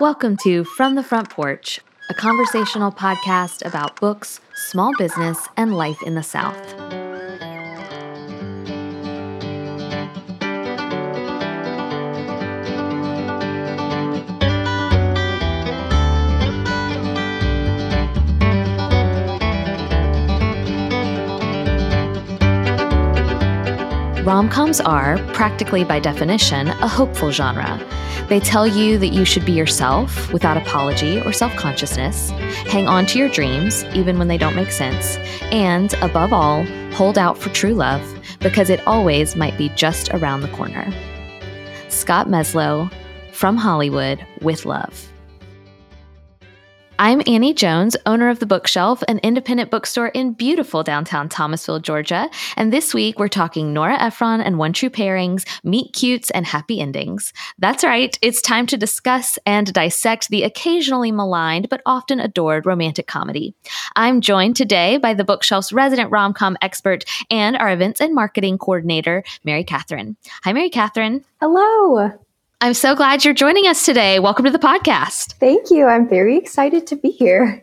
Welcome to From the Front Porch, a conversational podcast about books, small business, and life in the South. Rom coms are, practically by definition, a hopeful genre. They tell you that you should be yourself without apology or self consciousness, hang on to your dreams even when they don't make sense, and, above all, hold out for true love because it always might be just around the corner. Scott Meslow, from Hollywood, with love. I'm Annie Jones, owner of The Bookshelf, an independent bookstore in beautiful downtown Thomasville, Georgia. And this week we're talking Nora Ephron and One True Pairings, Meet Cutes, and Happy Endings. That's right, it's time to discuss and dissect the occasionally maligned but often adored romantic comedy. I'm joined today by The Bookshelf's resident rom com expert and our events and marketing coordinator, Mary Catherine. Hi, Mary Catherine. Hello. I'm so glad you're joining us today. Welcome to the podcast. Thank you. I'm very excited to be here.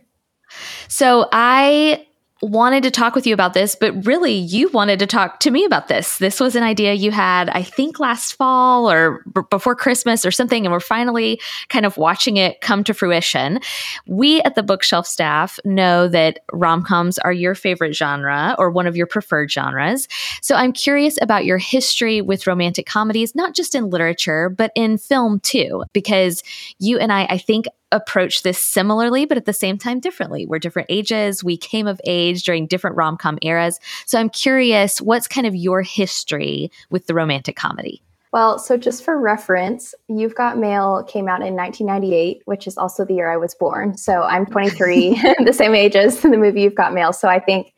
So, I wanted to talk with you about this, but really you wanted to talk to me about this. This was an idea you had, I think, last fall or b- before Christmas or something, and we're finally kind of watching it come to fruition. We at the bookshelf staff know that rom coms are your favorite genre or one of your preferred genres. So I'm curious about your history with romantic comedies, not just in literature, but in film too, because you and I, I think, approach this similarly, but at the same time differently. We're different ages. We came of age during different rom com eras. So I'm curious, what's kind of your history with the romantic comedy? Well, so just for reference, You've Got Mail came out in 1998, which is also the year I was born. So I'm 23, the same age as the movie You've Got Mail. So I think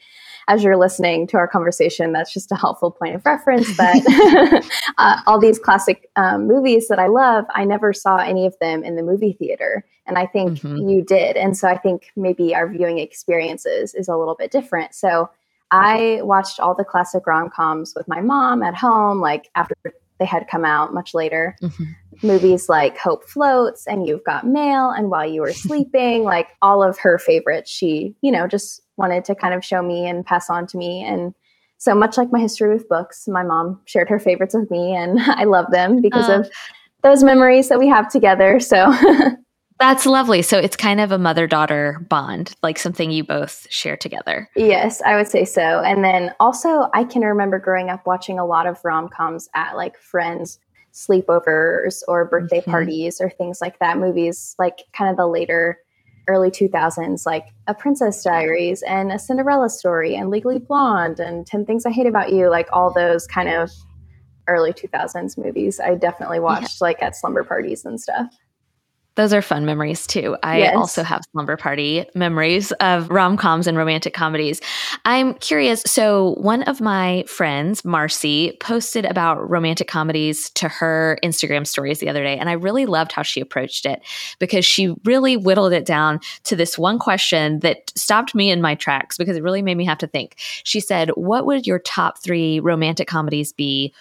as you're listening to our conversation, that's just a helpful point of reference that uh, all these classic um, movies that I love, I never saw any of them in the movie theater. And I think mm-hmm. you did. And so I think maybe our viewing experiences is a little bit different. So I watched all the classic rom coms with my mom at home, like after they had come out much later. Mm-hmm. Movies like Hope Floats and You've Got Mail and While You Were Sleeping, like all of her favorites, she, you know, just wanted to kind of show me and pass on to me. And so much like my history with books, my mom shared her favorites with me and I love them because uh, of those memories that we have together. So That's lovely. So it's kind of a mother daughter bond, like something you both share together. Yes, I would say so. And then also, I can remember growing up watching a lot of rom coms at like friends' sleepovers or birthday mm-hmm. parties or things like that. Movies like kind of the later early 2000s, like A Princess Diaries and A Cinderella Story and Legally Blonde and 10 Things I Hate About You, like all those kind of early 2000s movies. I definitely watched yeah. like at slumber parties and stuff. Those are fun memories too. I yes. also have slumber party memories of rom coms and romantic comedies. I'm curious. So, one of my friends, Marcy, posted about romantic comedies to her Instagram stories the other day. And I really loved how she approached it because she really whittled it down to this one question that stopped me in my tracks because it really made me have to think. She said, What would your top three romantic comedies be?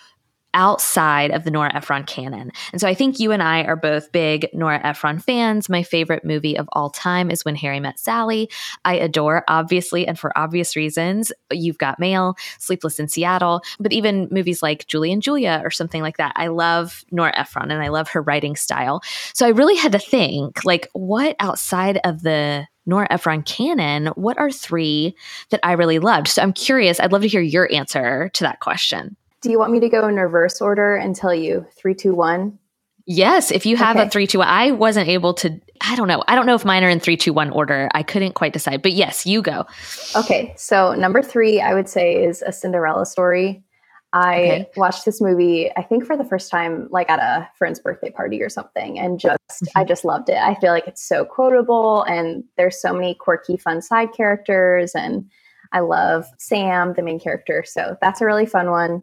Outside of the Nora Ephron canon. And so I think you and I are both big Nora Ephron fans. My favorite movie of all time is When Harry Met Sally. I adore, obviously, and for obvious reasons, You've Got Mail, Sleepless in Seattle, but even movies like Julie and Julia or something like that. I love Nora Ephron and I love her writing style. So I really had to think like, what outside of the Nora Ephron canon, what are three that I really loved? So I'm curious, I'd love to hear your answer to that question. Do you want me to go in reverse order and tell you three, two, one? Yes, if you have okay. a three, two. I wasn't able to. I don't know. I don't know if mine are in three, two, one order. I couldn't quite decide. But yes, you go. Okay, so number three, I would say is a Cinderella story. I okay. watched this movie, I think for the first time, like at a friend's birthday party or something, and just mm-hmm. I just loved it. I feel like it's so quotable, and there's so many quirky, fun side characters, and I love Sam, the main character. So that's a really fun one.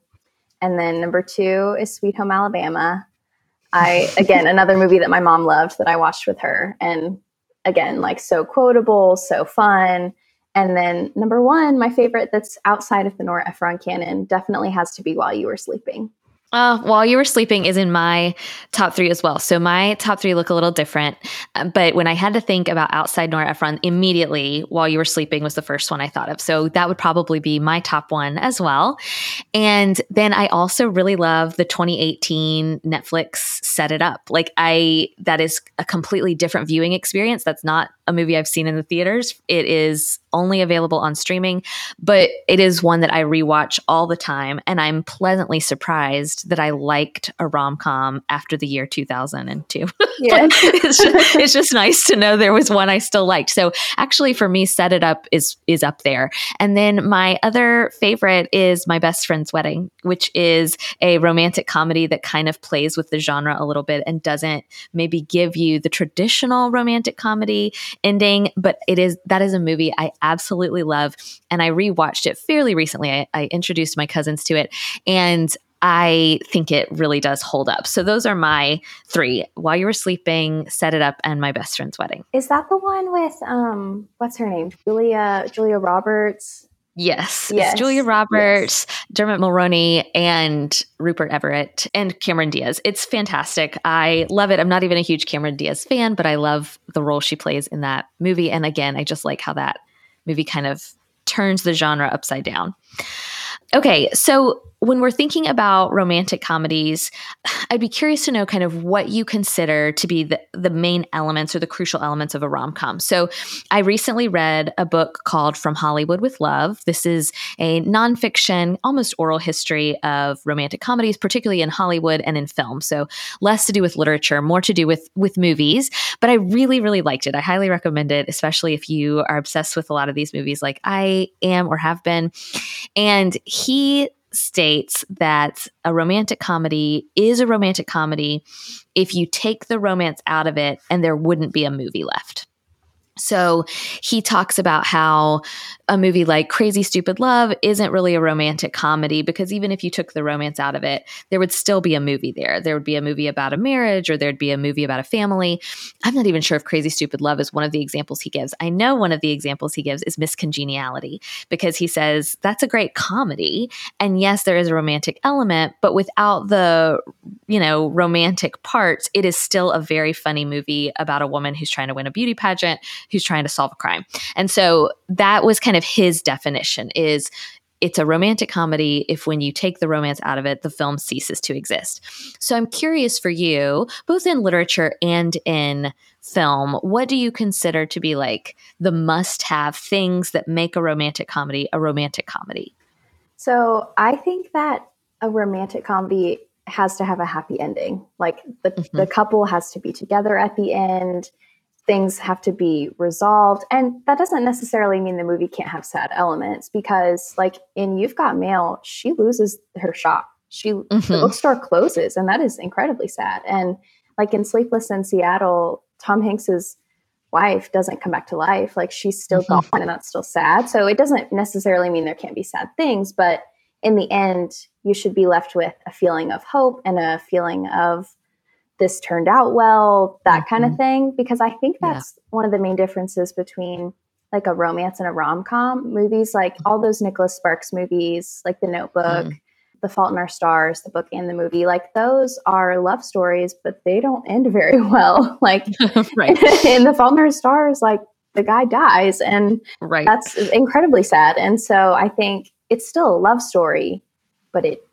And then number two is Sweet Home Alabama. I, again, another movie that my mom loved that I watched with her. And again, like so quotable, so fun. And then number one, my favorite that's outside of the Nora Ephron canon definitely has to be While You Were Sleeping. Uh, While You Were Sleeping is in my top three as well. So my top three look a little different. Uh, but when I had to think about outside Nora Ephron, immediately While You Were Sleeping was the first one I thought of. So that would probably be my top one as well. And then I also really love the 2018 Netflix Set It Up. Like I, that is a completely different viewing experience. That's not a movie I've seen in the theaters. It is only available on streaming, but it is one that I rewatch all the time. And I'm pleasantly surprised that I liked a rom com after the year 2002. Yeah. it's, just, it's just nice to know there was one I still liked. So actually, for me, Set It Up is, is up there. And then my other favorite is My Best Friend's Wedding, which is a romantic comedy that kind of plays with the genre a little bit and doesn't maybe give you the traditional romantic comedy ending, but it is that is a movie I absolutely love. And I rewatched it fairly recently. I, I introduced my cousins to it and I think it really does hold up. So those are my three. While you were sleeping, set it up, and my best friend's wedding. Is that the one with um what's her name? Julia Julia Roberts? Yes. yes. It's Julia Roberts, yes. Dermot Mulroney, and Rupert Everett and Cameron Diaz. It's fantastic. I love it. I'm not even a huge Cameron Diaz fan, but I love the role she plays in that movie. And again, I just like how that movie kind of turns the genre upside down. Okay, so when we're thinking about romantic comedies, I'd be curious to know kind of what you consider to be the, the main elements or the crucial elements of a rom com. So, I recently read a book called From Hollywood with Love. This is a nonfiction, almost oral history of romantic comedies, particularly in Hollywood and in film. So, less to do with literature, more to do with, with movies. But I really, really liked it. I highly recommend it, especially if you are obsessed with a lot of these movies like I am or have been. And states that a romantic comedy is a romantic comedy if you take the romance out of it and there wouldn't be a movie left. So he talks about how a movie like Crazy Stupid Love isn't really a romantic comedy because even if you took the romance out of it, there would still be a movie there. There would be a movie about a marriage or there'd be a movie about a family. I'm not even sure if Crazy Stupid Love is one of the examples he gives. I know one of the examples he gives is Miss Congeniality because he says that's a great comedy. And yes, there is a romantic element, but without the, you know, romantic parts, it is still a very funny movie about a woman who's trying to win a beauty pageant, who's trying to solve a crime. And so that was kind of his definition is it's a romantic comedy. If when you take the romance out of it the film ceases to exist. So i'm curious for you both in literature and in film what do you consider to be like the must have things that make a romantic comedy a romantic comedy? So i think that a romantic comedy has to have a happy ending. Like the, mm-hmm. the couple has to be together at the end things have to be resolved. And that doesn't necessarily mean the movie can't have sad elements because, like in You've Got Mail, she loses her shop. She mm-hmm. the bookstore closes, and that is incredibly sad. And like in Sleepless in Seattle, Tom Hanks's wife doesn't come back to life. Like she's still mm-hmm. gone, and that's still sad. So it doesn't necessarily mean there can't be sad things, but in the end, you should be left with a feeling of hope and a feeling of this turned out well, that mm-hmm. kind of mm-hmm. thing. Because I think that's yeah. one of the main differences between like a romance and a rom com movies, like mm-hmm. all those Nicholas Sparks movies, like The Notebook, mm. The Fault in Our Stars, the book and the movie, like those are love stories, but they don't end very well. like in The Fault in Our Stars, like the guy dies, and right. that's incredibly sad. And so I think it's still a love story, but it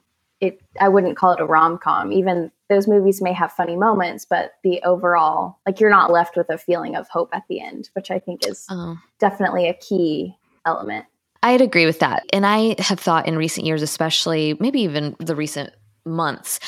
I wouldn't call it a rom com, even those movies may have funny moments, but the overall, like you're not left with a feeling of hope at the end, which I think is oh. definitely a key element. I'd agree with that. And I have thought in recent years, especially maybe even the recent months,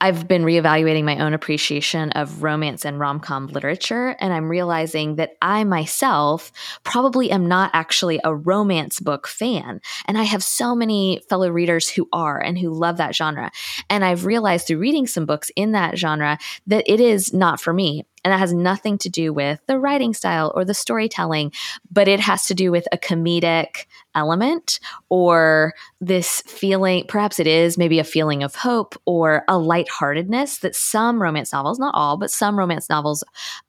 I've been reevaluating my own appreciation of romance and rom com literature, and I'm realizing that I myself probably am not actually a romance book fan. And I have so many fellow readers who are and who love that genre. And I've realized through reading some books in that genre that it is not for me. And that has nothing to do with the writing style or the storytelling, but it has to do with a comedic element or this feeling, perhaps it is maybe a feeling of hope or a lightheartedness that some romance novels, not all, but some romance novels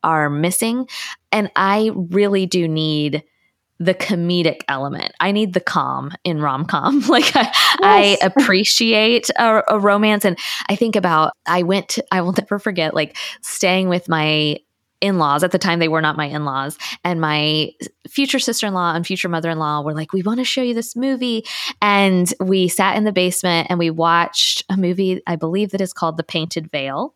are missing. And I really do need the comedic element. I need the calm in rom com. Like I, yes. I appreciate a, a, romance, and I think about. I went. To, I will never forget. Like staying with my in laws. At the time, they were not my in laws. And my future sister in law and future mother in law were like, We want to show you this movie. And we sat in the basement and we watched a movie, I believe that is called The Painted Veil.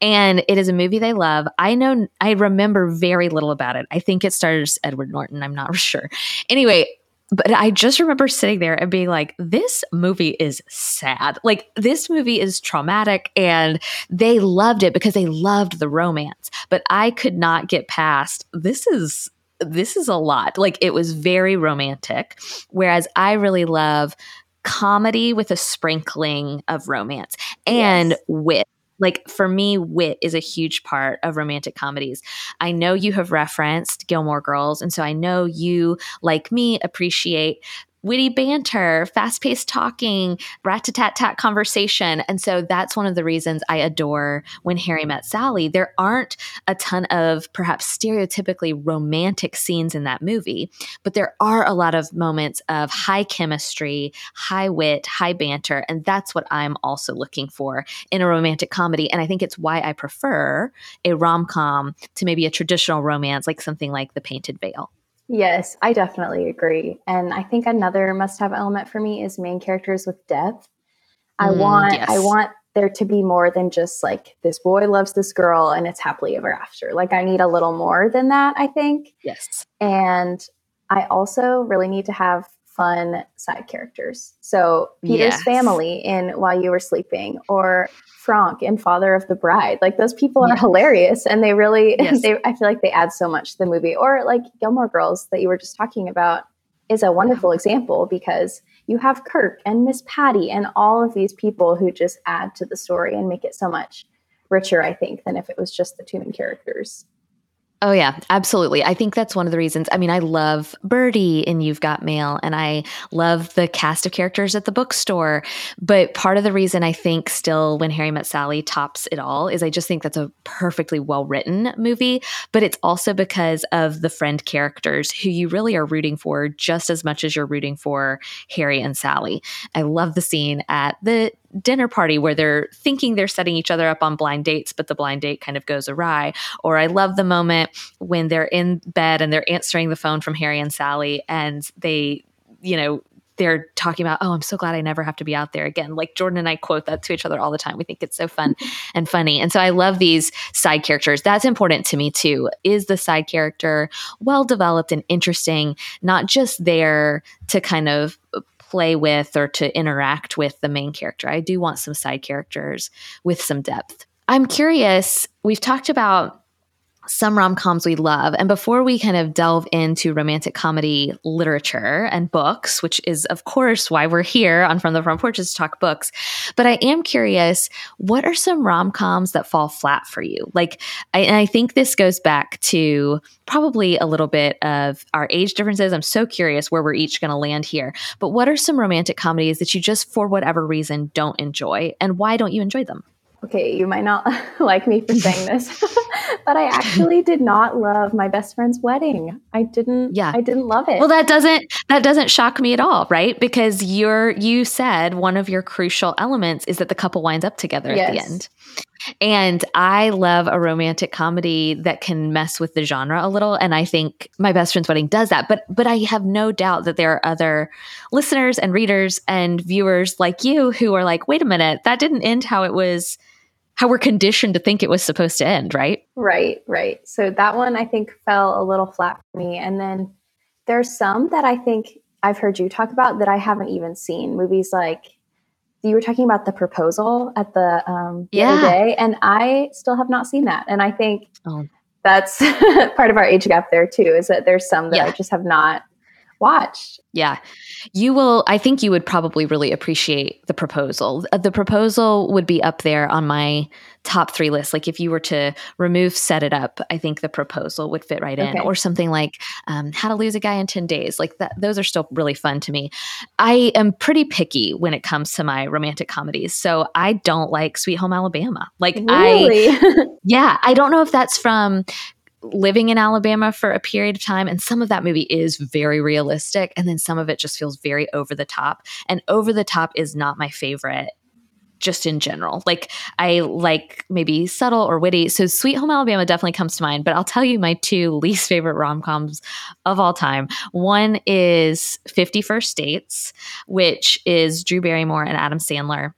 And it is a movie they love. I know, I remember very little about it. I think it stars Edward Norton. I'm not sure. Anyway, but I just remember sitting there and being like, this movie is sad. Like, this movie is traumatic. And they loved it because they loved the romance. But I could not get past this is. This is a lot. Like it was very romantic. Whereas I really love comedy with a sprinkling of romance and yes. wit like for me, wit is a huge part of romantic comedies. I know you have referenced Gilmore Girls, and so I know you, like me, appreciate witty banter, fast paced talking, rat tat tat conversation. And so that's one of the reasons I adore When Harry Met Sally. There aren't a ton of perhaps stereotypically romantic scenes in that movie, but there are a lot of moments of high chemistry, high wit, high banter. And that's what I'm also looking for in a romantic comedy. And I think it's why I prefer a rom com to maybe a traditional romance, like something like The Painted Veil. Yes, I definitely agree. And I think another must-have element for me is main characters with depth. I mm, want yes. I want there to be more than just like this boy loves this girl and it's happily ever after. Like I need a little more than that, I think. Yes. And I also really need to have fun side characters. So Peter's yes. family in While You Were Sleeping or Franck and Father of the Bride. Like those people are yes. hilarious and they really yes. they I feel like they add so much to the movie. Or like Gilmore Girls that you were just talking about is a wonderful example because you have Kirk and Miss Patty and all of these people who just add to the story and make it so much richer, I think, than if it was just the two main characters. Oh, yeah, absolutely. I think that's one of the reasons. I mean, I love Birdie in You've Got Mail, and I love the cast of characters at the bookstore. But part of the reason I think still When Harry Met Sally tops it all is I just think that's a perfectly well written movie. But it's also because of the friend characters who you really are rooting for just as much as you're rooting for Harry and Sally. I love the scene at the dinner party where they're thinking they're setting each other up on blind dates, but the blind date kind of goes awry. Or I love the moment when they're in bed and they're answering the phone from Harry and Sally and they, you know, they're talking about, oh, I'm so glad I never have to be out there again. Like Jordan and I quote that to each other all the time. We think it's so fun and funny. And so I love these side characters. That's important to me too. Is the side character well developed and interesting, not just there to kind of play with or to interact with the main character. I do want some side characters with some depth. I'm curious, we've talked about some rom coms we love. And before we kind of delve into romantic comedy literature and books, which is, of course, why we're here on From the Front Porch to talk books, but I am curious what are some rom coms that fall flat for you? Like, I, and I think this goes back to probably a little bit of our age differences. I'm so curious where we're each going to land here. But what are some romantic comedies that you just, for whatever reason, don't enjoy? And why don't you enjoy them? Okay, you might not like me for saying this, but I actually did not love my best friend's wedding. I didn't yeah. I didn't love it. Well, that doesn't that doesn't shock me at all, right? Because you're you said one of your crucial elements is that the couple winds up together yes. at the end. And I love a romantic comedy that can mess with the genre a little and I think My Best Friend's Wedding does that. But but I have no doubt that there are other listeners and readers and viewers like you who are like, "Wait a minute, that didn't end how it was how we're conditioned to think it was supposed to end, right? Right, right. So that one I think fell a little flat for me. And then there's some that I think I've heard you talk about that I haven't even seen. Movies like you were talking about the proposal at the um the yeah. other day, and I still have not seen that. And I think oh. that's part of our age gap there too, is that there's some that yeah. I just have not watched. Yeah. You will, I think you would probably really appreciate the proposal. Uh, the proposal would be up there on my top three list. Like if you were to remove Set It Up, I think the proposal would fit right in. Okay. Or something like um, How to Lose a Guy in 10 Days. Like that, those are still really fun to me. I am pretty picky when it comes to my romantic comedies. So I don't like Sweet Home Alabama. Like really? I, yeah, I don't know if that's from living in Alabama for a period of time. And some of that movie is very realistic. And then some of it just feels very over the top. And over the top is not my favorite just in general. Like I like maybe subtle or witty. So Sweet Home Alabama definitely comes to mind, but I'll tell you my two least favorite rom-coms of all time. One is 50 First Dates, which is Drew Barrymore and Adam Sandler.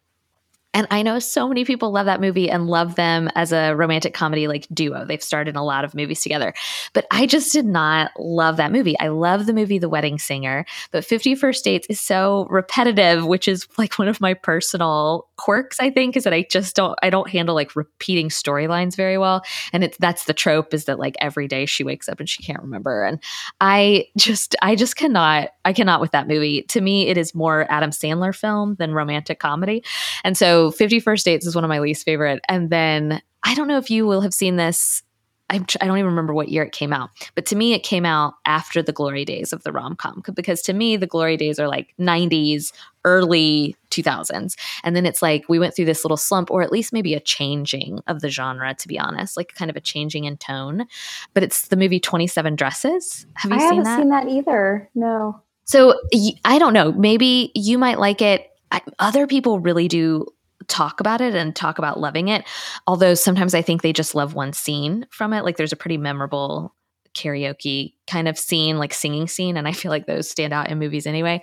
And I know so many people love that movie and love them as a romantic comedy like duo. They've starred in a lot of movies together. But I just did not love that movie. I love the movie The Wedding Singer, but 50 First Dates is so repetitive, which is like one of my personal quirks, I think, is that I just don't I don't handle like repeating storylines very well. And it's that's the trope is that like every day she wakes up and she can't remember. And I just I just cannot I cannot with that movie. To me, it is more Adam Sandler film than romantic comedy. And so 50 First Dates is one of my least favorite. And then I don't know if you will have seen this. I'm, I don't even remember what year it came out, but to me, it came out after the glory days of the rom com. Because to me, the glory days are like 90s, early 2000s. And then it's like we went through this little slump, or at least maybe a changing of the genre, to be honest, like kind of a changing in tone. But it's the movie 27 Dresses. Have you I seen haven't that? seen that either. No. So I don't know. Maybe you might like it. I, other people really do talk about it and talk about loving it. Although sometimes I think they just love one scene from it. Like there's a pretty memorable karaoke kind of scene like singing scene and i feel like those stand out in movies anyway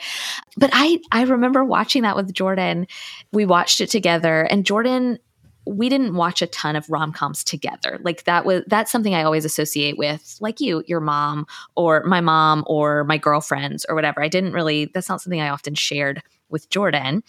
but i i remember watching that with jordan we watched it together and jordan we didn't watch a ton of rom-coms together like that was that's something i always associate with like you your mom or my mom or my girlfriends or whatever i didn't really that's not something i often shared with Jordan.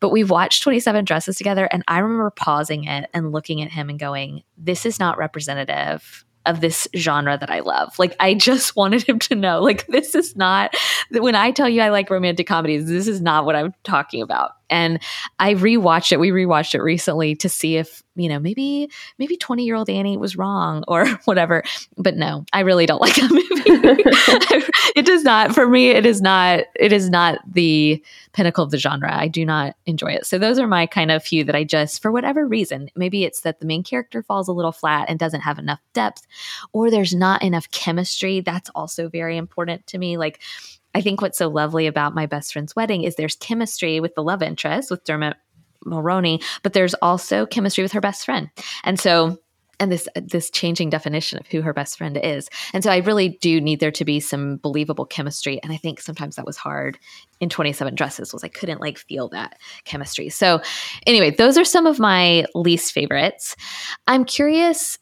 But we've watched 27 Dresses together, and I remember pausing it and looking at him and going, This is not representative of this genre that I love. Like I just wanted him to know like this is not when I tell you I like romantic comedies, this is not what I'm talking about. And I rewatched it. We rewatched it recently to see if, you know, maybe maybe 20-year-old Annie was wrong or whatever. But no, I really don't like that movie. it does not for me it is not it is not the pinnacle of the genre. I do not enjoy it. So those are my kind of few that I just for whatever reason, maybe it's that the main character falls a little flat and doesn't have enough depth or there's not enough chemistry. That's also very important to me. Like I think what's so lovely about my best friend's wedding is there's chemistry with the love interest with Dermot Mulroney, but there's also chemistry with her best friend. And so and this this changing definition of who her best friend is. And so I really do need there to be some believable chemistry and I think sometimes that was hard in 27 dresses was I couldn't like feel that chemistry. So anyway, those are some of my least favorites. I'm curious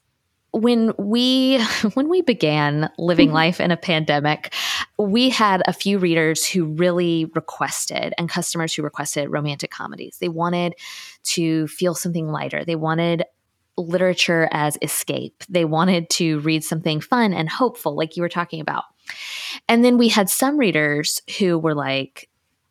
when we when we began living mm-hmm. life in a pandemic we had a few readers who really requested and customers who requested romantic comedies. They wanted to feel something lighter. They wanted literature as escape. They wanted to read something fun and hopeful like you were talking about. And then we had some readers who were like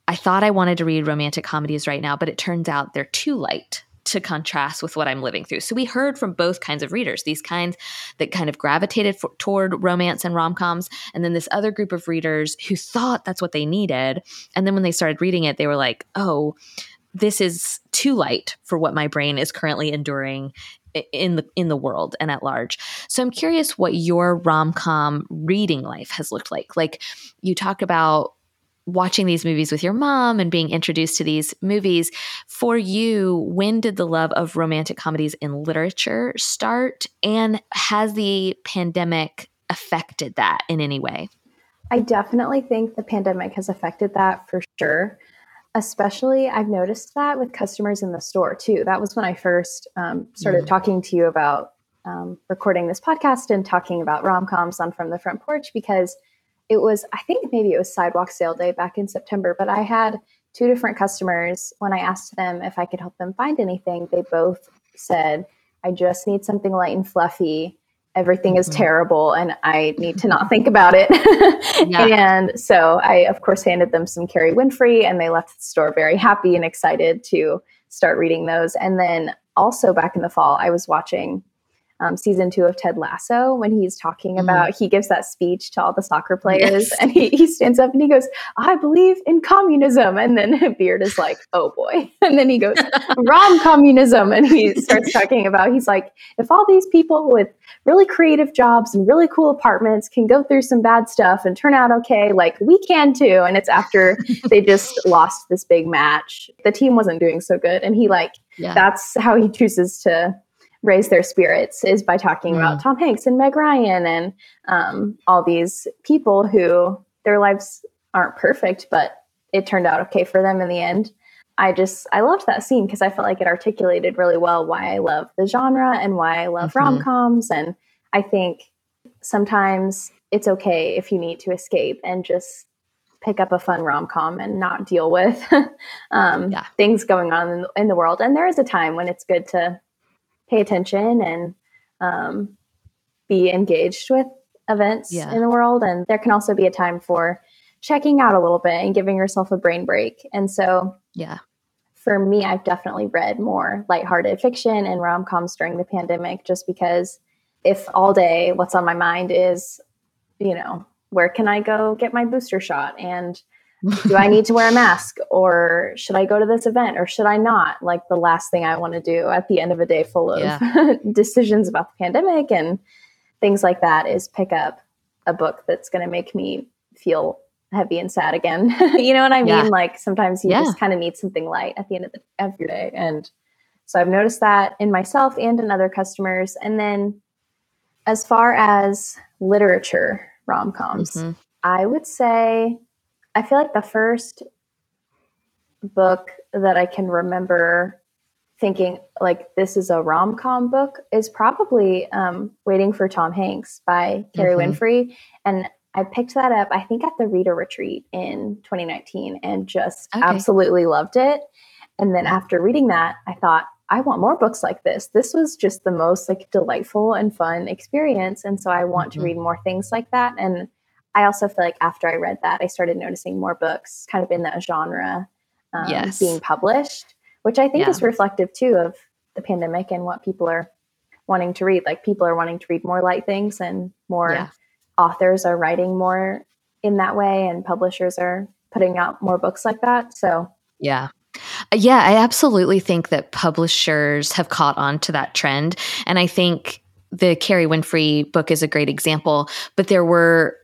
i thought i wanted to read romantic comedies right now but it turns out they're too light to contrast with what I'm living through. So we heard from both kinds of readers, these kinds that kind of gravitated for, toward romance and rom coms, and then this other group of readers who thought that's what they needed. And then when they started reading it, they were like, oh, this is too light for what my brain is currently enduring in the in the world and at large. So I'm curious what your rom-com reading life has looked like. Like you talk about watching these movies with your mom and being introduced to these movies. For you, when did the love of romantic comedies in literature start? And has the pandemic affected that in any way? I definitely think the pandemic has affected that for sure. Especially, I've noticed that with customers in the store too. That was when I first um, started mm. talking to you about um, recording this podcast and talking about rom coms on From the Front Porch because it was, I think maybe it was sidewalk sale day back in September, but I had two different customers. When I asked them if I could help them find anything, they both said, I just need something light and fluffy. Everything is mm-hmm. terrible and I need to not think about it. yeah. And so I, of course, handed them some Kerry Winfrey and they left the store very happy and excited to start reading those. And then also back in the fall, I was watching um, season two of Ted Lasso when he's talking mm-hmm. about, he gives that speech to all the soccer players yes. and he, he stands up and he goes, I believe in communism. And then Beard is like, oh boy. And then he goes, rom communism. And he starts talking about, he's like, if all these people with really creative jobs and really cool apartments can go through some bad stuff and turn out okay, like we can too. And it's after they just lost this big match. The team wasn't doing so good. And he like, yeah. that's how he chooses to raise their spirits is by talking about Tom Hanks and Meg Ryan and um, all these people who their lives aren't perfect, but it turned out okay for them in the end. I just I loved that scene because I felt like it articulated really well why I love the genre and why I love mm-hmm. rom coms. And I think sometimes it's okay if you need to escape and just pick up a fun rom com and not deal with um, yeah. things going on in the world. And there is a time when it's good to pay attention and um, be engaged with events yeah. in the world. And there can also be a time for checking out a little bit and giving yourself a brain break. And so, yeah, for me, I've definitely read more lighthearted fiction and rom coms during the pandemic just because if all day what's on my mind is, you know, where can I go get my booster shot? And do I need to wear a mask or should I go to this event or should I not? Like the last thing I want to do at the end of a day full of yeah. decisions about the pandemic and things like that is pick up a book that's going to make me feel heavy and sad again. you know what I mean? Yeah. Like sometimes you yeah. just kind of need something light at the end of, the, of your day. And so I've noticed that in myself and in other customers. And then as far as literature rom coms, mm-hmm. I would say I feel like the first book that I can remember thinking like this is a rom com book is probably um, Waiting for Tom Hanks by Kerry mm-hmm. Winfrey. And I picked that up, I think, at the Reader Retreat in 2019 and just okay. absolutely loved it. And then after reading that, I thought, I want more books like this. This was just the most like delightful and fun experience. And so I want mm-hmm. to read more things like that. And I also feel like after I read that, I started noticing more books kind of in that genre um, yes. being published, which I think yeah. is reflective too of the pandemic and what people are wanting to read. Like people are wanting to read more light things, and more yeah. authors are writing more in that way, and publishers are putting out more books like that. So, yeah. Yeah, I absolutely think that publishers have caught on to that trend. And I think the Kerry Winfrey book is a great example, but there were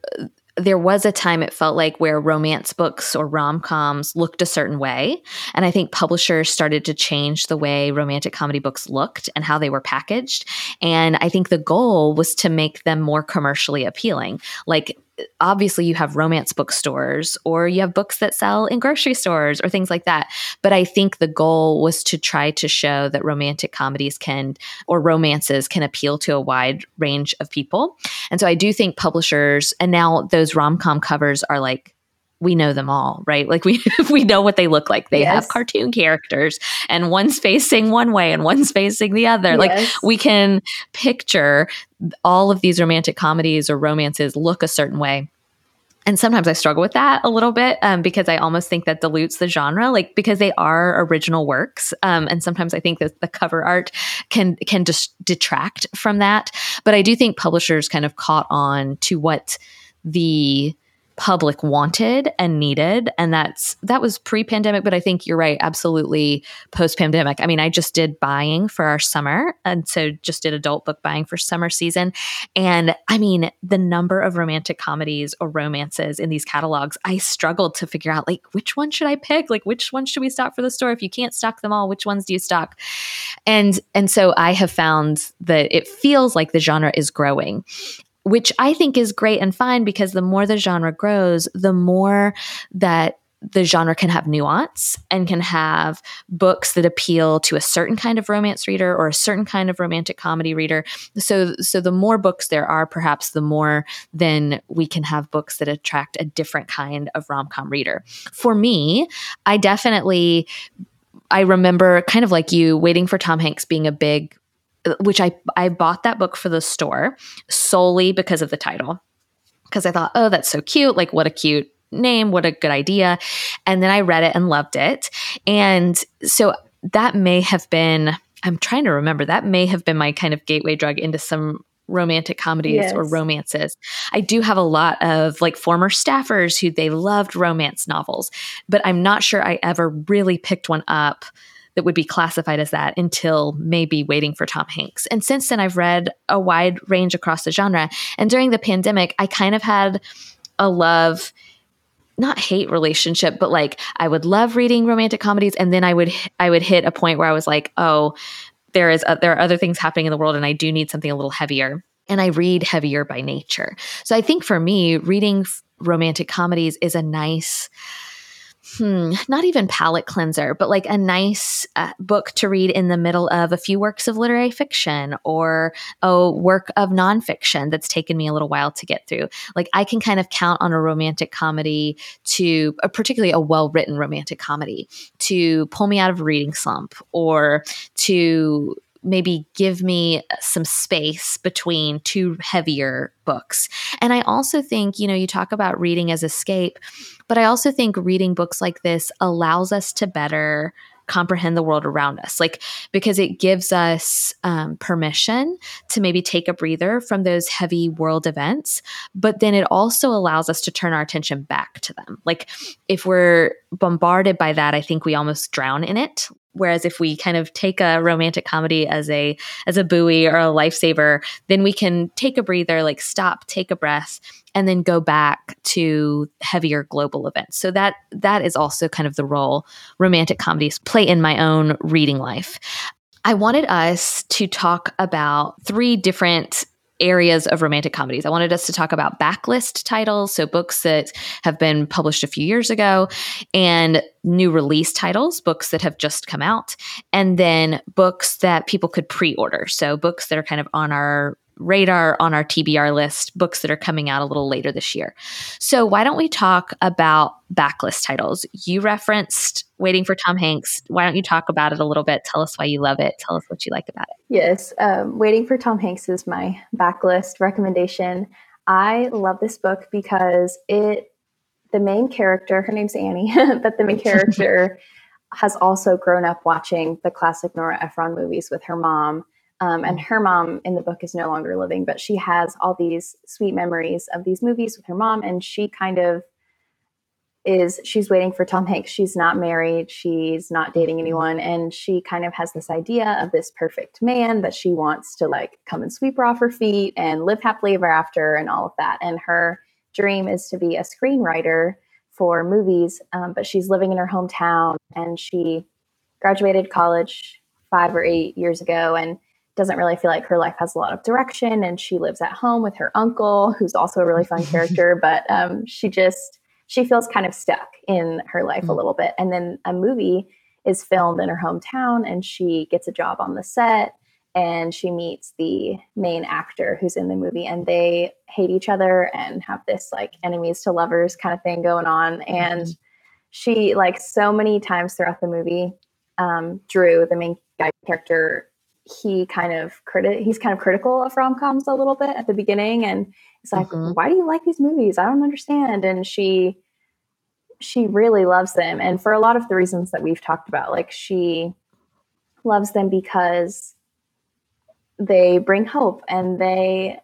there was a time it felt like where romance books or rom-coms looked a certain way. And i think publishers started to change the way romantic comedy books looked and how they were packaged. And i think the goal was to make them more commercially appealing. Like obviously you have romance bookstores or you have books that sell in grocery stores or things like that. But I think the goal was to try to show that romantic comedies can or romances can appeal to a wide range of people. And so I do think publishers and now those rom-com covers are like we know them all, right? Like we we know what they look like. They yes. have cartoon characters and one's facing one way and one's facing the other. Yes. Like we can picture all of these romantic comedies or romances look a certain way. And sometimes I struggle with that a little bit um, because I almost think that dilutes the genre, like because they are original works. Um, and sometimes I think that the cover art can can just detract from that. But I do think publishers kind of caught on to what the public wanted and needed. And that's that was pre-pandemic but i think you're right absolutely post-pandemic. I mean i just did buying for our summer and so just did adult book buying for summer season. And i mean the number of romantic comedies or romances in these catalogs i struggled to figure out like which one should i pick? Like which one should we stock for the store? If you can't stock them all which ones do you stock? And and so i have found that it feels like the genre is growing which I think is great and fine because the more the genre grows, the more that the genre can have nuance and can have books that appeal to a certain kind of romance reader or a certain kind of romantic comedy reader. So so the more books there are, perhaps the more then we can have books that attract a different kind of rom-com reader. For me, I definitely I remember kind of like you waiting for Tom Hanks being a big which I I bought that book for the store solely because of the title. Because I thought, oh, that's so cute. Like, what a cute name. What a good idea. And then I read it and loved it. And so that may have been I'm trying to remember. That may have been my kind of gateway drug into some romantic comedies yes. or romances. I do have a lot of like former staffers who they loved romance novels, but I'm not sure I ever really picked one up that would be classified as that until maybe waiting for Tom Hanks. And since then, I've read a wide range across the genre. And during the pandemic, I kind of had a love not hate relationship but like i would love reading romantic comedies and then i would i would hit a point where i was like oh there is a, there are other things happening in the world and i do need something a little heavier and i read heavier by nature so i think for me reading romantic comedies is a nice hmm, not even palate cleanser, but like a nice uh, book to read in the middle of a few works of literary fiction or a work of nonfiction that's taken me a little while to get through. Like I can kind of count on a romantic comedy to, uh, particularly a well written romantic comedy, to pull me out of a reading slump or to maybe give me some space between two heavier books. And I also think, you know, you talk about reading as escape, but I also think reading books like this allows us to better comprehend the world around us. Like because it gives us um, permission to maybe take a breather from those heavy world events but then it also allows us to turn our attention back to them. Like if we're bombarded by that i think we almost drown in it. Whereas if we kind of take a romantic comedy as a as a buoy or a lifesaver then we can take a breather like stop take a breath and then go back to heavier global events so that that is also kind of the role romantic comedies play in my own reading life I wanted us to talk about three different areas of romantic comedies. I wanted us to talk about backlist titles, so books that have been published a few years ago, and new release titles, books that have just come out, and then books that people could pre order. So books that are kind of on our radar on our TBR list, books that are coming out a little later this year. So, why don't we talk about backlist titles? You referenced Waiting for Tom Hanks. Why don't you talk about it a little bit? Tell us why you love it. Tell us what you like about it. Yes, um, Waiting for Tom Hanks is my backlist recommendation. I love this book because it, the main character, her name's Annie, but the main character has also grown up watching the classic Nora Ephron movies with her mom um, and her mom in the book is no longer living, but she has all these sweet memories of these movies with her mom. And she kind of is, she's waiting for Tom Hanks. She's not married, she's not dating mm-hmm. anyone. And she kind of has this idea of this perfect man that she wants to like come and sweep her off her feet and live happily ever after and all of that. And her dream is to be a screenwriter for movies, um, but she's living in her hometown and she graduated college five or eight years ago. And doesn't really feel like her life has a lot of direction and she lives at home with her uncle who's also a really fun character but um, she just she feels kind of stuck in her life mm-hmm. a little bit and then a movie is filmed in her hometown and she gets a job on the set and she meets the main actor who's in the movie and they hate each other and have this like enemies to lovers kind of thing going on and mm-hmm. she like so many times throughout the movie um, drew the main guy character he kind of criti- he's kind of critical of rom-coms a little bit at the beginning and it's like mm-hmm. why do you like these movies i don't understand and she she really loves them and for a lot of the reasons that we've talked about like she loves them because they bring hope and they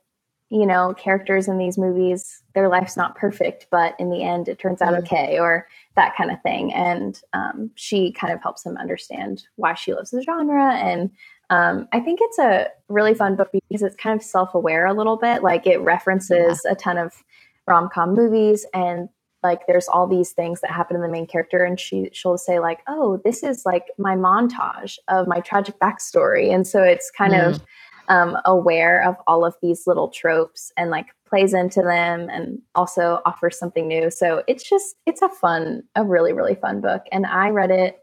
you know characters in these movies their life's not perfect but in the end it turns out mm-hmm. okay or that kind of thing and um, she kind of helps him understand why she loves the genre and um, I think it's a really fun book because it's kind of self aware a little bit. Like it references yeah. a ton of rom com movies and like there's all these things that happen in the main character and she she'll say like oh this is like my montage of my tragic backstory and so it's kind mm. of um, aware of all of these little tropes and like plays into them and also offers something new so it's just it's a fun a really really fun book and i read it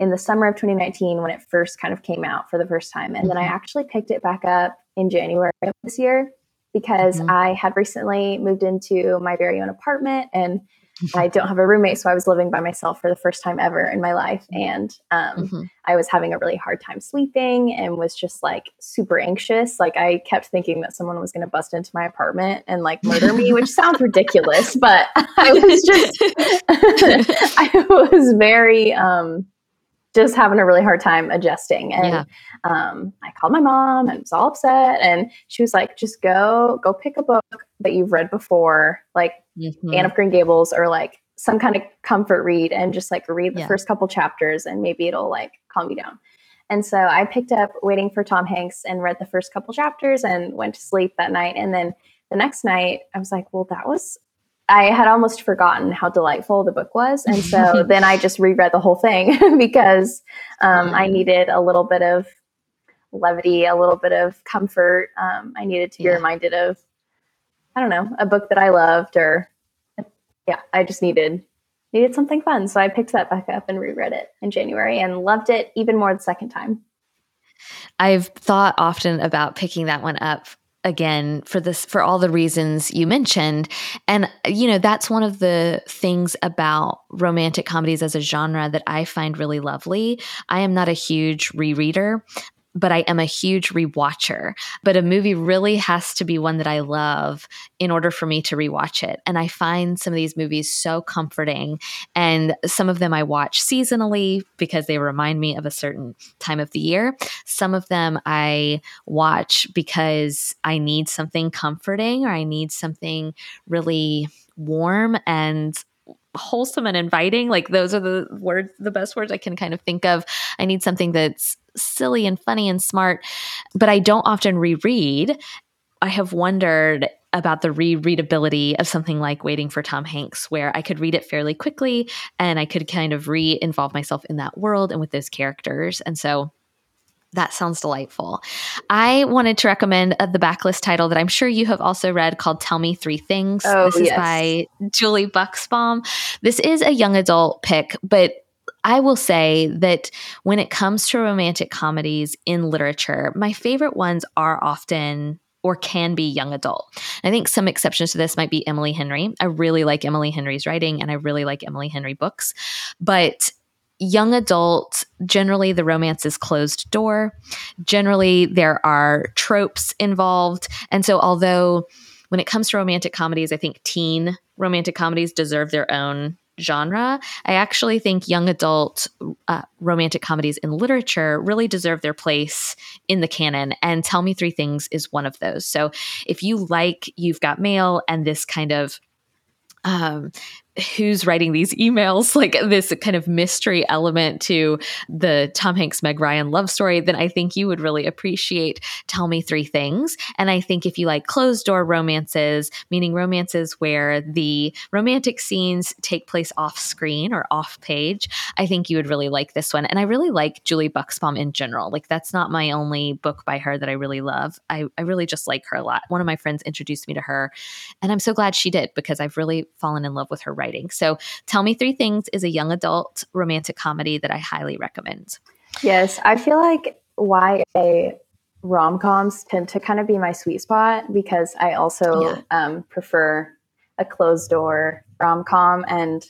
in the summer of 2019 when it first kind of came out for the first time. And mm-hmm. then I mm-hmm. actually picked it back up in January of this year because mm-hmm. I had recently moved into my very own apartment and I don't have a roommate. So I was living by myself for the first time ever in my life. And um, mm-hmm. I was having a really hard time sleeping and was just like super anxious. Like I kept thinking that someone was going to bust into my apartment and like murder me, which sounds ridiculous, but I was just, I was very, um, just having a really hard time adjusting. And yeah. um, I called my mom and was all upset. And she was like, just go, go pick a book that you've read before, like mm-hmm. Anne of Green Gables or like some kind of comfort read and just like read the yeah. first couple chapters and maybe it'll like calm you down. And so I picked up Waiting for Tom Hanks and read the first couple chapters and went to sleep that night. And then the next night, I was like, well, that was, I had almost forgotten how delightful the book was. And so then I just reread the whole thing because um, I needed a little bit of levity, a little bit of comfort. Um, I needed to be yeah. reminded of, I don't know, a book that I loved or, yeah, I just needed needed something fun. So I picked that back up and reread it in January and loved it even more the second time. I've thought often about picking that one up again for this for all the reasons you mentioned and you know that's one of the things about romantic comedies as a genre that I find really lovely. I am not a huge rereader but I am a huge rewatcher. But a movie really has to be one that I love in order for me to rewatch it. And I find some of these movies so comforting. And some of them I watch seasonally because they remind me of a certain time of the year. Some of them I watch because I need something comforting or I need something really warm and wholesome and inviting. Like those are the words the best words i can kind of think of. I need something that's silly and funny and smart but i don't often reread. I have wondered about the rereadability of something like waiting for tom hanks where i could read it fairly quickly and i could kind of re-involve myself in that world and with those characters. And so that sounds delightful. I wanted to recommend uh, the backlist title that I'm sure you have also read called Tell Me Three Things. Oh, this is yes. by Julie Buxbaum. This is a young adult pick, but I will say that when it comes to romantic comedies in literature, my favorite ones are often or can be young adult. I think some exceptions to this might be Emily Henry. I really like Emily Henry's writing and I really like Emily Henry books. But young adult, generally the romance is closed door. Generally, there are tropes involved. And so, although when it comes to romantic comedies, I think teen romantic comedies deserve their own genre. I actually think young adult uh, romantic comedies in literature really deserve their place in the canon. And Tell Me Three Things is one of those. So if you like You've Got Mail and this kind of um, who's writing these emails, like this kind of mystery element to the Tom Hanks Meg Ryan love story, then I think you would really appreciate Tell Me Three Things. And I think if you like closed door romances, meaning romances where the romantic scenes take place off screen or off page, I think you would really like this one. And I really like Julie Buxbaum in general. Like that's not my only book by her that I really love. I, I really just like her a lot. One of my friends introduced me to her, and I'm so glad she did because I've really fallen in love with her writing. So, Tell Me Three Things is a young adult romantic comedy that I highly recommend. Yes, I feel like YA rom coms tend to kind of be my sweet spot because I also yeah. um, prefer a closed door rom com and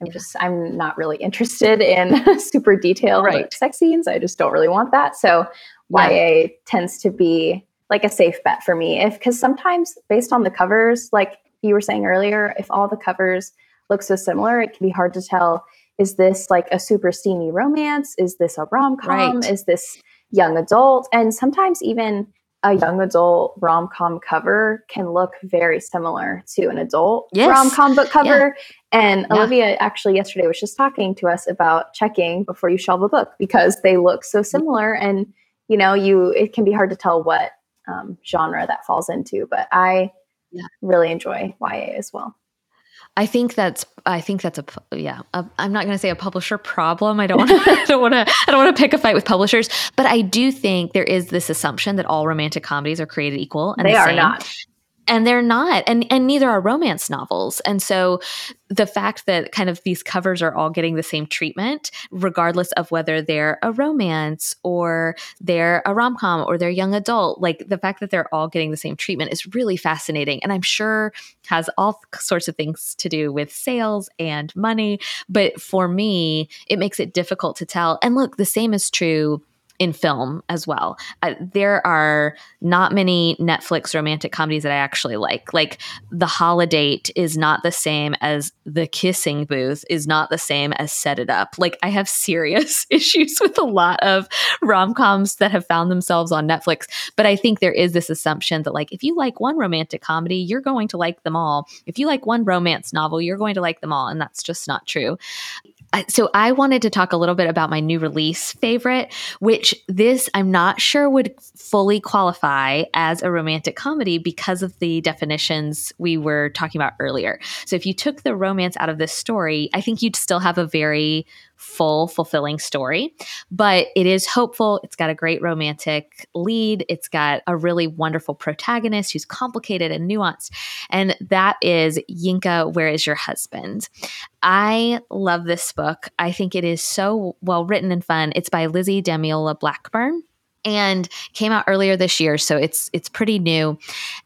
I'm just I'm not really interested in super detailed right. sex scenes. I just don't really want that. So yeah. YA tends to be like a safe bet for me. If because sometimes based on the covers, like you were saying earlier, if all the covers look so similar, it can be hard to tell is this like a super steamy romance? Is this a rom com? Right. Is this young adult? And sometimes even a young adult rom com cover can look very similar to an adult yes. rom com book cover. Yeah. And yeah. Olivia actually yesterday was just talking to us about checking before you shelve a book because they look so similar. And, you know, you it can be hard to tell what um, genre that falls into. But I yeah. really enjoy YA as well. I think that's I think that's a yeah. i am not going to say a publisher problem. I don't want I don't want to I don't want to pick a fight with publishers, but I do think there is this assumption that all romantic comedies are created equal and they the are not and they're not and and neither are romance novels. And so the fact that kind of these covers are all getting the same treatment regardless of whether they're a romance or they're a rom-com or they're young adult like the fact that they're all getting the same treatment is really fascinating. And i'm sure has all sorts of things to do with sales and money. But for me it makes it difficult to tell. And look the same is true in film as well. There are not many Netflix romantic comedies that I actually like. Like The Holidate is not the same as The Kissing Booth is not the same as Set It Up. Like I have serious issues with a lot of rom-coms that have found themselves on Netflix, but I think there is this assumption that like if you like one romantic comedy, you're going to like them all. If you like one romance novel, you're going to like them all, and that's just not true so I wanted to talk a little bit about my new release favorite, which this I'm not sure would fully qualify as a romantic comedy because of the definitions we were talking about earlier. So if you took the romance out of this story, I think you'd still have a very full, fulfilling story. But it is hopeful. It's got a great romantic lead. It's got a really wonderful protagonist who's complicated and nuanced. And that is Yinka, Where is Your Husband? I love this book. I think it is so well written and fun. It's by Lizzie Damilola Blackburn and came out earlier this year so it's it's pretty new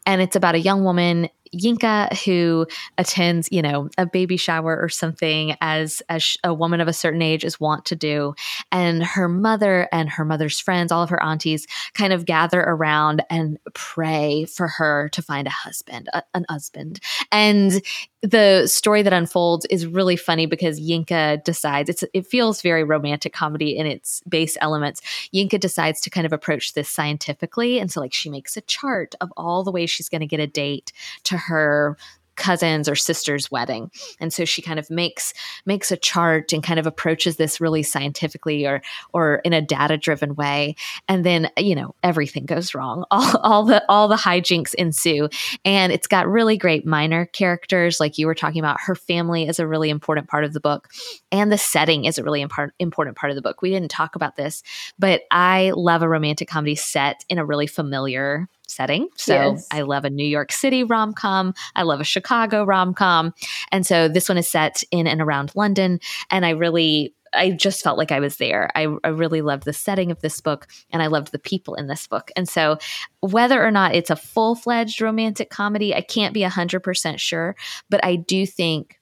and it's about a young woman Yinka who attends, you know, a baby shower or something as as a woman of a certain age is wont to do, and her mother and her mother's friends, all of her aunties, kind of gather around and pray for her to find a husband, a, an husband, and the story that unfolds is really funny because Yinka decides it's it feels very romantic comedy in its base elements. Yinka decides to kind of approach this scientifically. And so like she makes a chart of all the ways she's going to get a date to her cousin's or sister's wedding. And so she kind of makes makes a chart and kind of approaches this really scientifically or or in a data driven way. And then you know everything goes wrong. All, all the all the hijinks ensue. And it's got really great minor characters like you were talking about. Her family is a really important part of the book. And the setting is a really important important part of the book. We didn't talk about this but i love a romantic comedy set in a really familiar setting. So yes. I love a New York City rom com. I love a Chicago rom com. And so this one is set in and around London. And I really I just felt like I was there. I, I, really loved the setting of this book and I loved the people in this book. And so, whether or not it's a full fledged romantic comedy, I can't be 100% sure, but I do think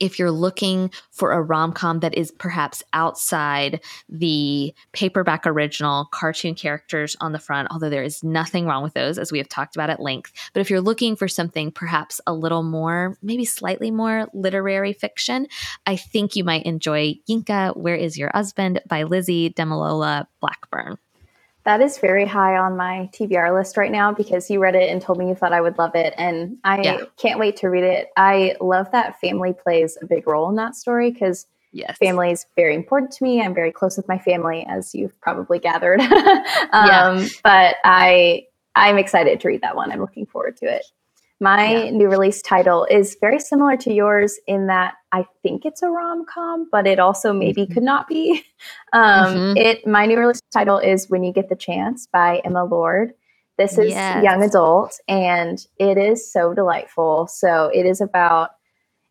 if you're looking for a rom com that is perhaps outside the paperback original cartoon characters on the front, although there is nothing wrong with those, as we have talked about at length. But if you're looking for something perhaps a little more, maybe slightly more literary fiction, I think you might enjoy Yinka, Where is Your Husband by Lizzie Damilola Blackburn. That is very high on my TBR list right now because you read it and told me you thought I would love it. And I yeah. can't wait to read it. I love that family plays a big role in that story because yes. family is very important to me. I'm very close with my family, as you've probably gathered. um, yeah. But I, I'm excited to read that one. I'm looking forward to it. My yeah. new release title is very similar to yours in that I think it's a rom com, but it also maybe mm-hmm. could not be. Um, mm-hmm. It my new release title is "When You Get the Chance" by Emma Lord. This is yes. young adult, and it is so delightful. So it is about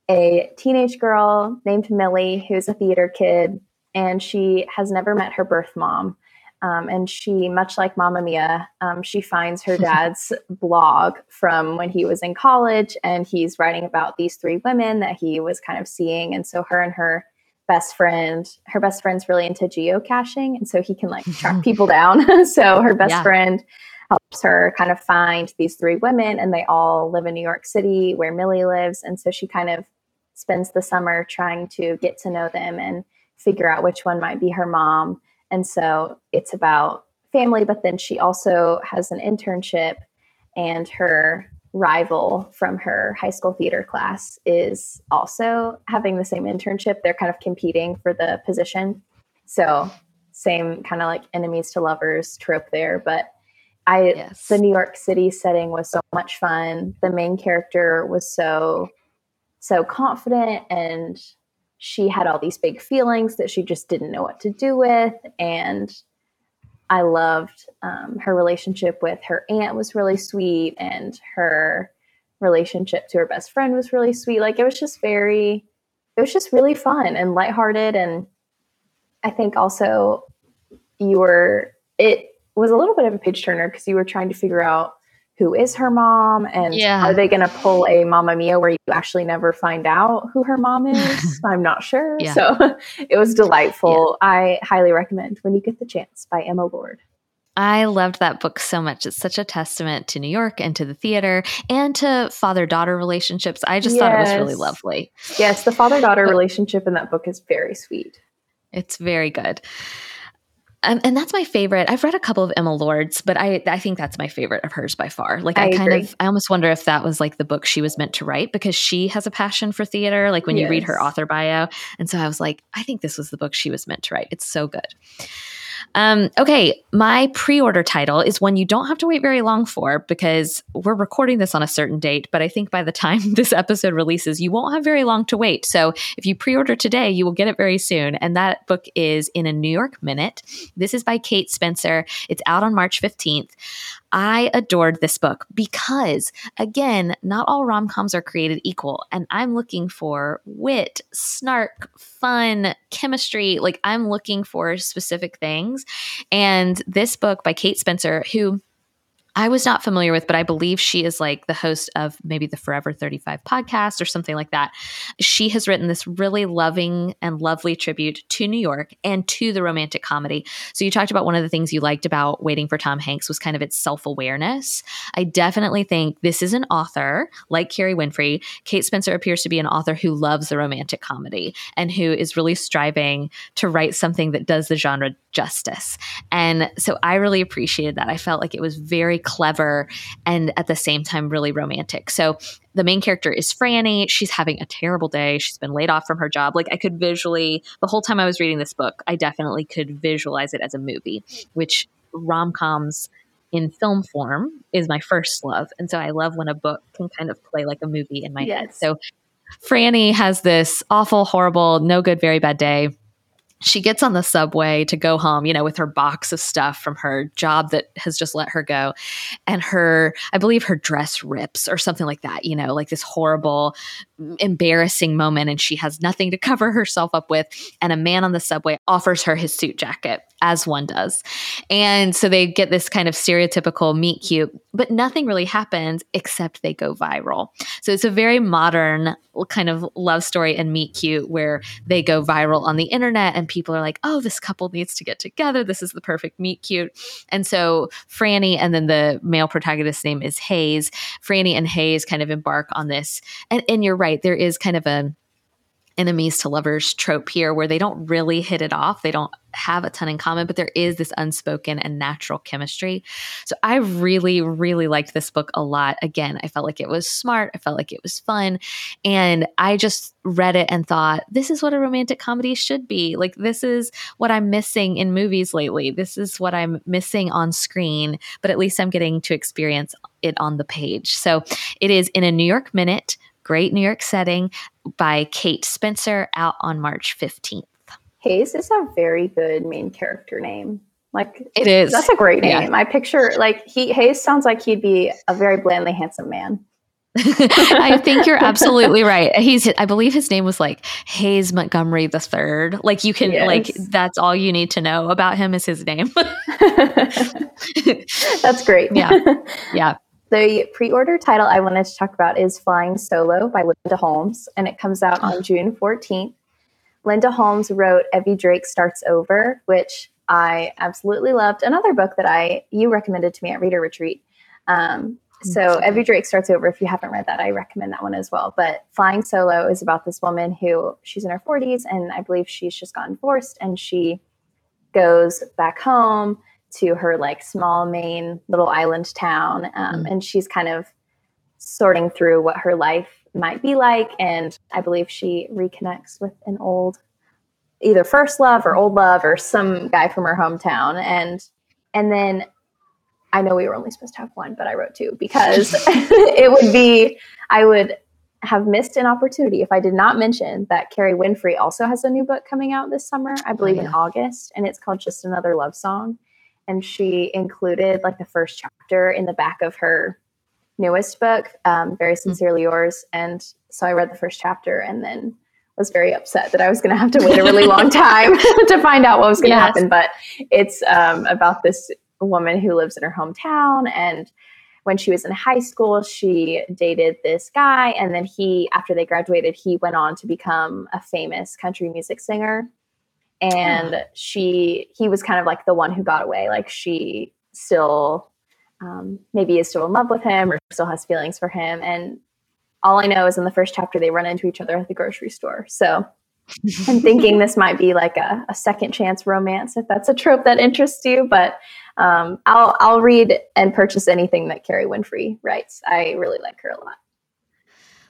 a teenage girl named Millie who's a theater kid, and she has never met her birth mom. Um, and she, much like Mamma Mia, um, she finds her dad's blog from when he was in college, and he's writing about these three women that he was kind of seeing. And so, her and her best friend, her best friend's really into geocaching, and so he can like track people down. so, her best yeah. friend helps her kind of find these three women, and they all live in New York City where Millie lives. And so, she kind of spends the summer trying to get to know them and figure out which one might be her mom and so it's about family, but then she also has an internship, and her rival from her high school theater class is also having the same internship. They're kind of competing for the position. So, same kind of like enemies to lovers trope there. But I, yes. the New York City setting was so much fun. The main character was so, so confident and she had all these big feelings that she just didn't know what to do with. And I loved um, her relationship with her aunt was really sweet, and her relationship to her best friend was really sweet. Like it was just very, it was just really fun and lighthearted. And I think also you were, it was a little bit of a page turner because you were trying to figure out who is her mom and yeah. are they going to pull a Mamma Mia where you actually never find out who her mom is? I'm not sure. Yeah. So it was delightful. Yeah. I highly recommend When You Get the Chance by Emma Lord. I loved that book so much. It's such a testament to New York and to the theater and to father daughter relationships. I just yes. thought it was really lovely. Yes, the father daughter relationship in that book is very sweet. It's very good. Um, and that's my favorite. I've read a couple of Emma Lord's, but I I think that's my favorite of hers by far. Like I, I kind of I almost wonder if that was like the book she was meant to write because she has a passion for theater. Like when yes. you read her author bio, and so I was like, I think this was the book she was meant to write. It's so good. Um, okay, my pre order title is one you don't have to wait very long for because we're recording this on a certain date, but I think by the time this episode releases, you won't have very long to wait. So if you pre order today, you will get it very soon. And that book is In a New York Minute. This is by Kate Spencer. It's out on March 15th. I adored this book because, again, not all rom coms are created equal. And I'm looking for wit, snark, fun, chemistry. Like, I'm looking for specific things. And this book by Kate Spencer, who I was not familiar with, but I believe she is like the host of maybe the Forever 35 podcast or something like that. She has written this really loving and lovely tribute to New York and to the romantic comedy. So you talked about one of the things you liked about Waiting for Tom Hanks was kind of its self-awareness. I definitely think this is an author like Kerry Winfrey. Kate Spencer appears to be an author who loves the romantic comedy and who is really striving to write something that does the genre justice. And so I really appreciated that. I felt like it was very clever and at the same time really romantic. So the main character is Franny. She's having a terrible day. She's been laid off from her job. Like I could visually, the whole time I was reading this book, I definitely could visualize it as a movie, which rom coms in film form is my first love. And so I love when a book can kind of play like a movie in my yes. head. So Franny has this awful, horrible, no good, very bad day she gets on the subway to go home, you know, with her box of stuff from her job that has just let her go. And her, I believe her dress rips or something like that, you know, like this horrible, embarrassing moment. And she has nothing to cover herself up with. And a man on the subway offers her his suit jacket as one does. And so they get this kind of stereotypical meet cute, but nothing really happens except they go viral. So it's a very modern kind of love story and meet cute where they go viral on the internet and people are like, oh, this couple needs to get together. This is the perfect meet cute. And so Franny and then the male protagonist's name is Hayes. Franny and Hayes kind of embark on this. And, and you're right, there is kind of a enemies to lovers trope here where they don't really hit it off. They don't have a ton in common, but there is this unspoken and natural chemistry. So I really, really liked this book a lot. Again, I felt like it was smart. I felt like it was fun. And I just read it and thought, this is what a romantic comedy should be. Like, this is what I'm missing in movies lately. This is what I'm missing on screen, but at least I'm getting to experience it on the page. So it is in a New York minute Great New York Setting by Kate Spencer out on March 15th. Hayes is a very good main character name. Like it is. That's a great name. Yeah. I picture like he Hayes sounds like he'd be a very blandly handsome man. I think you're absolutely right. He's I believe his name was like Hayes Montgomery the third. Like you can yes. like that's all you need to know about him is his name. that's great. Yeah. Yeah. The pre order title I wanted to talk about is Flying Solo by Linda Holmes, and it comes out on June 14th. Linda Holmes wrote Evie Drake Starts Over, which I absolutely loved. Another book that I you recommended to me at Reader Retreat. Um, so Evie Drake Starts Over. If you haven't read that, I recommend that one as well. But Flying Solo is about this woman who she's in her 40s, and I believe she's just gotten divorced, and she goes back home to her like small Maine little island town. Um, mm. And she's kind of sorting through what her life might be like. And I believe she reconnects with an old, either first love or old love or some guy from her hometown. And, and then I know we were only supposed to have one, but I wrote two because it would be, I would have missed an opportunity if I did not mention that Kerry Winfrey also has a new book coming out this summer, I believe oh, yeah. in August, and it's called Just Another Love Song and she included like the first chapter in the back of her newest book, um, Very hmm. Sincerely Yours. And so I read the first chapter and then was very upset that I was going to have to wait a really long time to find out what was going to yes. happen. But it's um, about this woman who lives in her hometown and when she was in high school, she dated this guy. And then he, after they graduated, he went on to become a famous country music singer. And oh. she, he was kind of like the one who got away. Like she still um, maybe is still in love with him or still has feelings for him. And all I know is in the first chapter, they run into each other at the grocery store. So I'm thinking this might be like a, a, second chance romance if that's a trope that interests you. But um, I'll I'll read and purchase anything that Kerry Winfrey writes. I really like her a lot.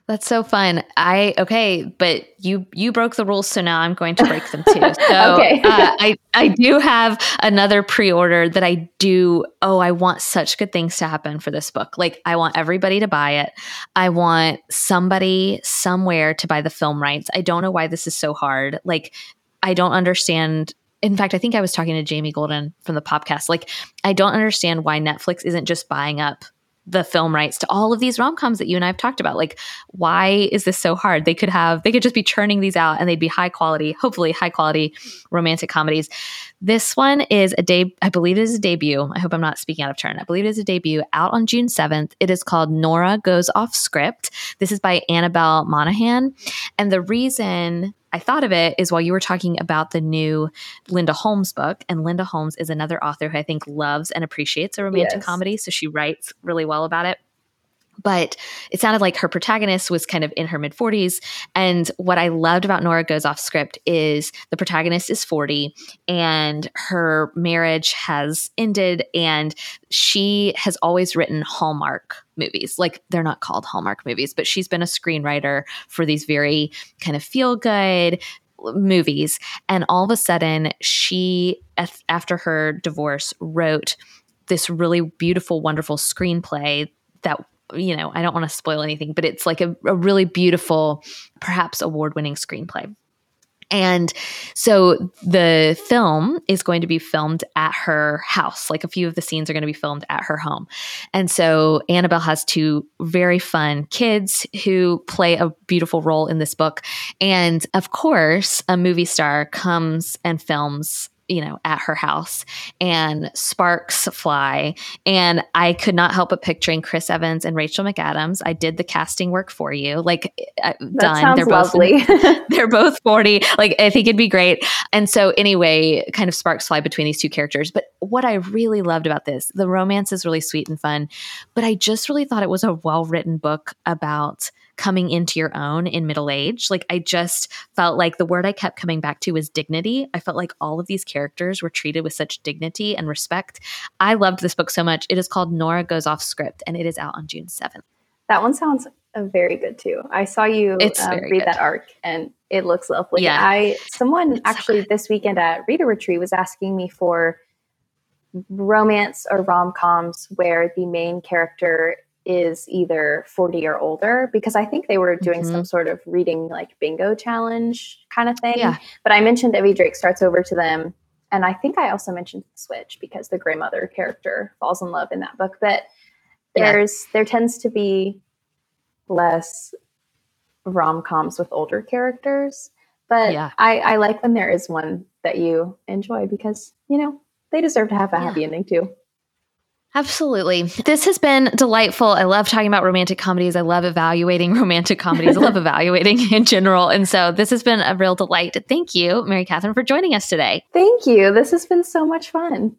That's so fun. I okay, but you you broke the rules, so now I'm going to break them too. So okay. uh, I I do have another pre-order that I do. Oh, I want such good things to happen for this book. Like I want everybody to buy it. I want somebody somewhere to buy the film rights. I don't know why this is so hard. Like I don't understand in fact, I think I was talking to Jamie Golden from the podcast. Like, I don't understand why Netflix isn't just buying up the film rights to all of these rom-coms that you and I have talked about. Like, why is this so hard? They could have, they could just be churning these out and they'd be high quality, hopefully high quality romantic comedies. This one is a day, I believe it is a debut. I hope I'm not speaking out of turn. I believe it is a debut out on June 7th. It is called Nora Goes Off Script. This is by Annabel Monaghan And the reason I thought of it is while you were talking about the new Linda Holmes book, and Linda Holmes is another author who I think loves and appreciates a romantic yes. comedy. So she writes really well about it but it sounded like her protagonist was kind of in her mid 40s. And what I loved about Nora Goes Off Script is the protagonist is 40 and her marriage has ended, and she has always written Hallmark movies. Like they're not called Hallmark movies, but she's been a screenwriter for these very kind of feel good movies. And all of a sudden, she, after her divorce, wrote this really beautiful, wonderful screenplay that you know, I don't want to spoil anything, but it's like a, a really beautiful, perhaps award winning screenplay. And so the film is going to be filmed at her house. Like a few of the scenes are going to be filmed at her home. And so Annabelle has two very fun kids who play a beautiful role in this book. And of course, a movie star comes and films you know, at her house and sparks fly. And I could not help but picturing Chris Evans and Rachel McAdams. I did the casting work for you. Like uh, done. they're both lovely. they're both 40. Like I think it'd be great. And so anyway, kind of sparks fly between these two characters. But what I really loved about this, the romance is really sweet and fun, but I just really thought it was a well-written book about coming into your own in middle age. Like I just felt like the word I kept coming back to was dignity. I felt like all of these characters were treated with such dignity and respect. I loved this book so much. It is called Nora Goes Off Script and it is out on June 7th. That one sounds uh, very good too. I saw you um, read good. that arc and it looks lovely. Yeah. I someone it's actually so this weekend at Reader Retreat was asking me for romance or rom-coms where the main character is either 40 or older because I think they were doing mm-hmm. some sort of reading like bingo challenge kind of thing. Yeah. But I mentioned Evie Drake starts over to them. And I think I also mentioned the Switch because the grandmother character falls in love in that book. But there's yeah. there tends to be less rom coms with older characters. But yeah. I, I like when there is one that you enjoy because, you know, they deserve to have a yeah. happy ending too. Absolutely. This has been delightful. I love talking about romantic comedies. I love evaluating romantic comedies. I love evaluating in general. And so this has been a real delight. Thank you, Mary Catherine, for joining us today. Thank you. This has been so much fun.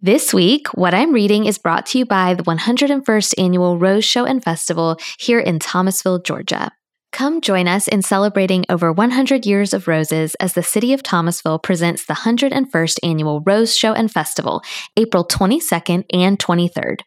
This week, what I'm reading is brought to you by the 101st Annual Rose Show and Festival here in Thomasville, Georgia. Come join us in celebrating over 100 years of roses as the City of Thomasville presents the 101st Annual Rose Show and Festival, April 22nd and 23rd.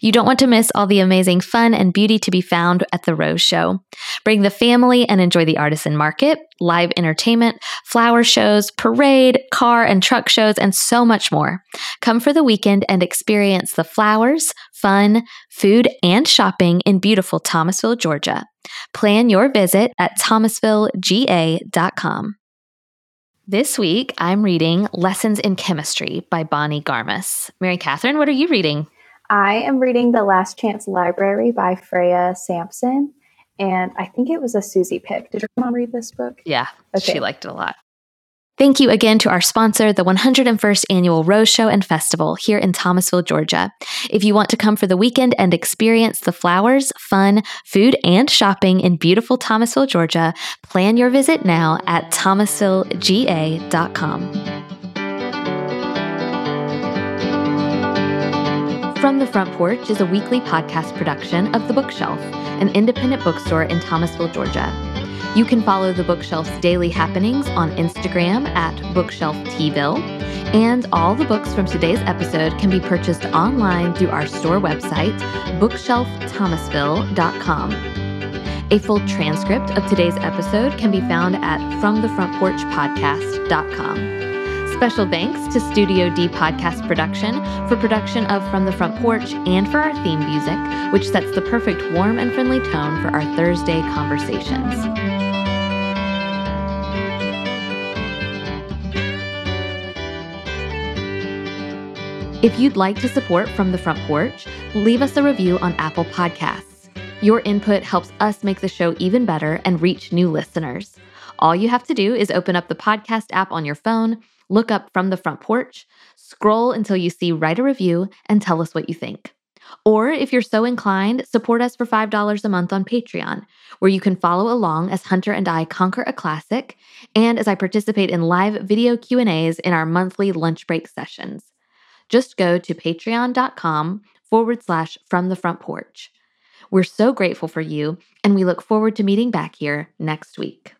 You don't want to miss all the amazing fun and beauty to be found at the Rose Show. Bring the family and enjoy the artisan market, live entertainment, flower shows, parade, car and truck shows, and so much more. Come for the weekend and experience the flowers, fun, food, and shopping in beautiful Thomasville, Georgia. Plan your visit at thomasvillega.com. This week, I'm reading Lessons in Chemistry by Bonnie Garmus. Mary Catherine, what are you reading? I am reading The Last Chance Library by Freya Sampson. And I think it was a Susie pick. Did your mom read this book? Yeah, okay. she liked it a lot. Thank you again to our sponsor, the 101st Annual Rose Show and Festival here in Thomasville, Georgia. If you want to come for the weekend and experience the flowers, fun, food, and shopping in beautiful Thomasville, Georgia, plan your visit now at thomasvillega.com. From the Front Porch is a weekly podcast production of The Bookshelf, an independent bookstore in Thomasville, Georgia. You can follow the bookshelf's daily happenings on Instagram at bookshelftvill, and all the books from today's episode can be purchased online through our store website, bookshelfthomasville.com. A full transcript of today's episode can be found at fromthefrontporchpodcast.com. Special thanks to Studio D Podcast Production for production of From the Front Porch and for our theme music, which sets the perfect warm and friendly tone for our Thursday conversations. If you'd like to support From the Front Porch, leave us a review on Apple Podcasts. Your input helps us make the show even better and reach new listeners. All you have to do is open up the podcast app on your phone, look up From the Front Porch, scroll until you see Write a Review, and tell us what you think. Or if you're so inclined, support us for $5 a month on Patreon, where you can follow along as Hunter and I conquer a classic and as I participate in live video Q&As in our monthly lunch break sessions just go to patreon.com forward slash from the front porch. We're so grateful for you, and we look forward to meeting back here next week.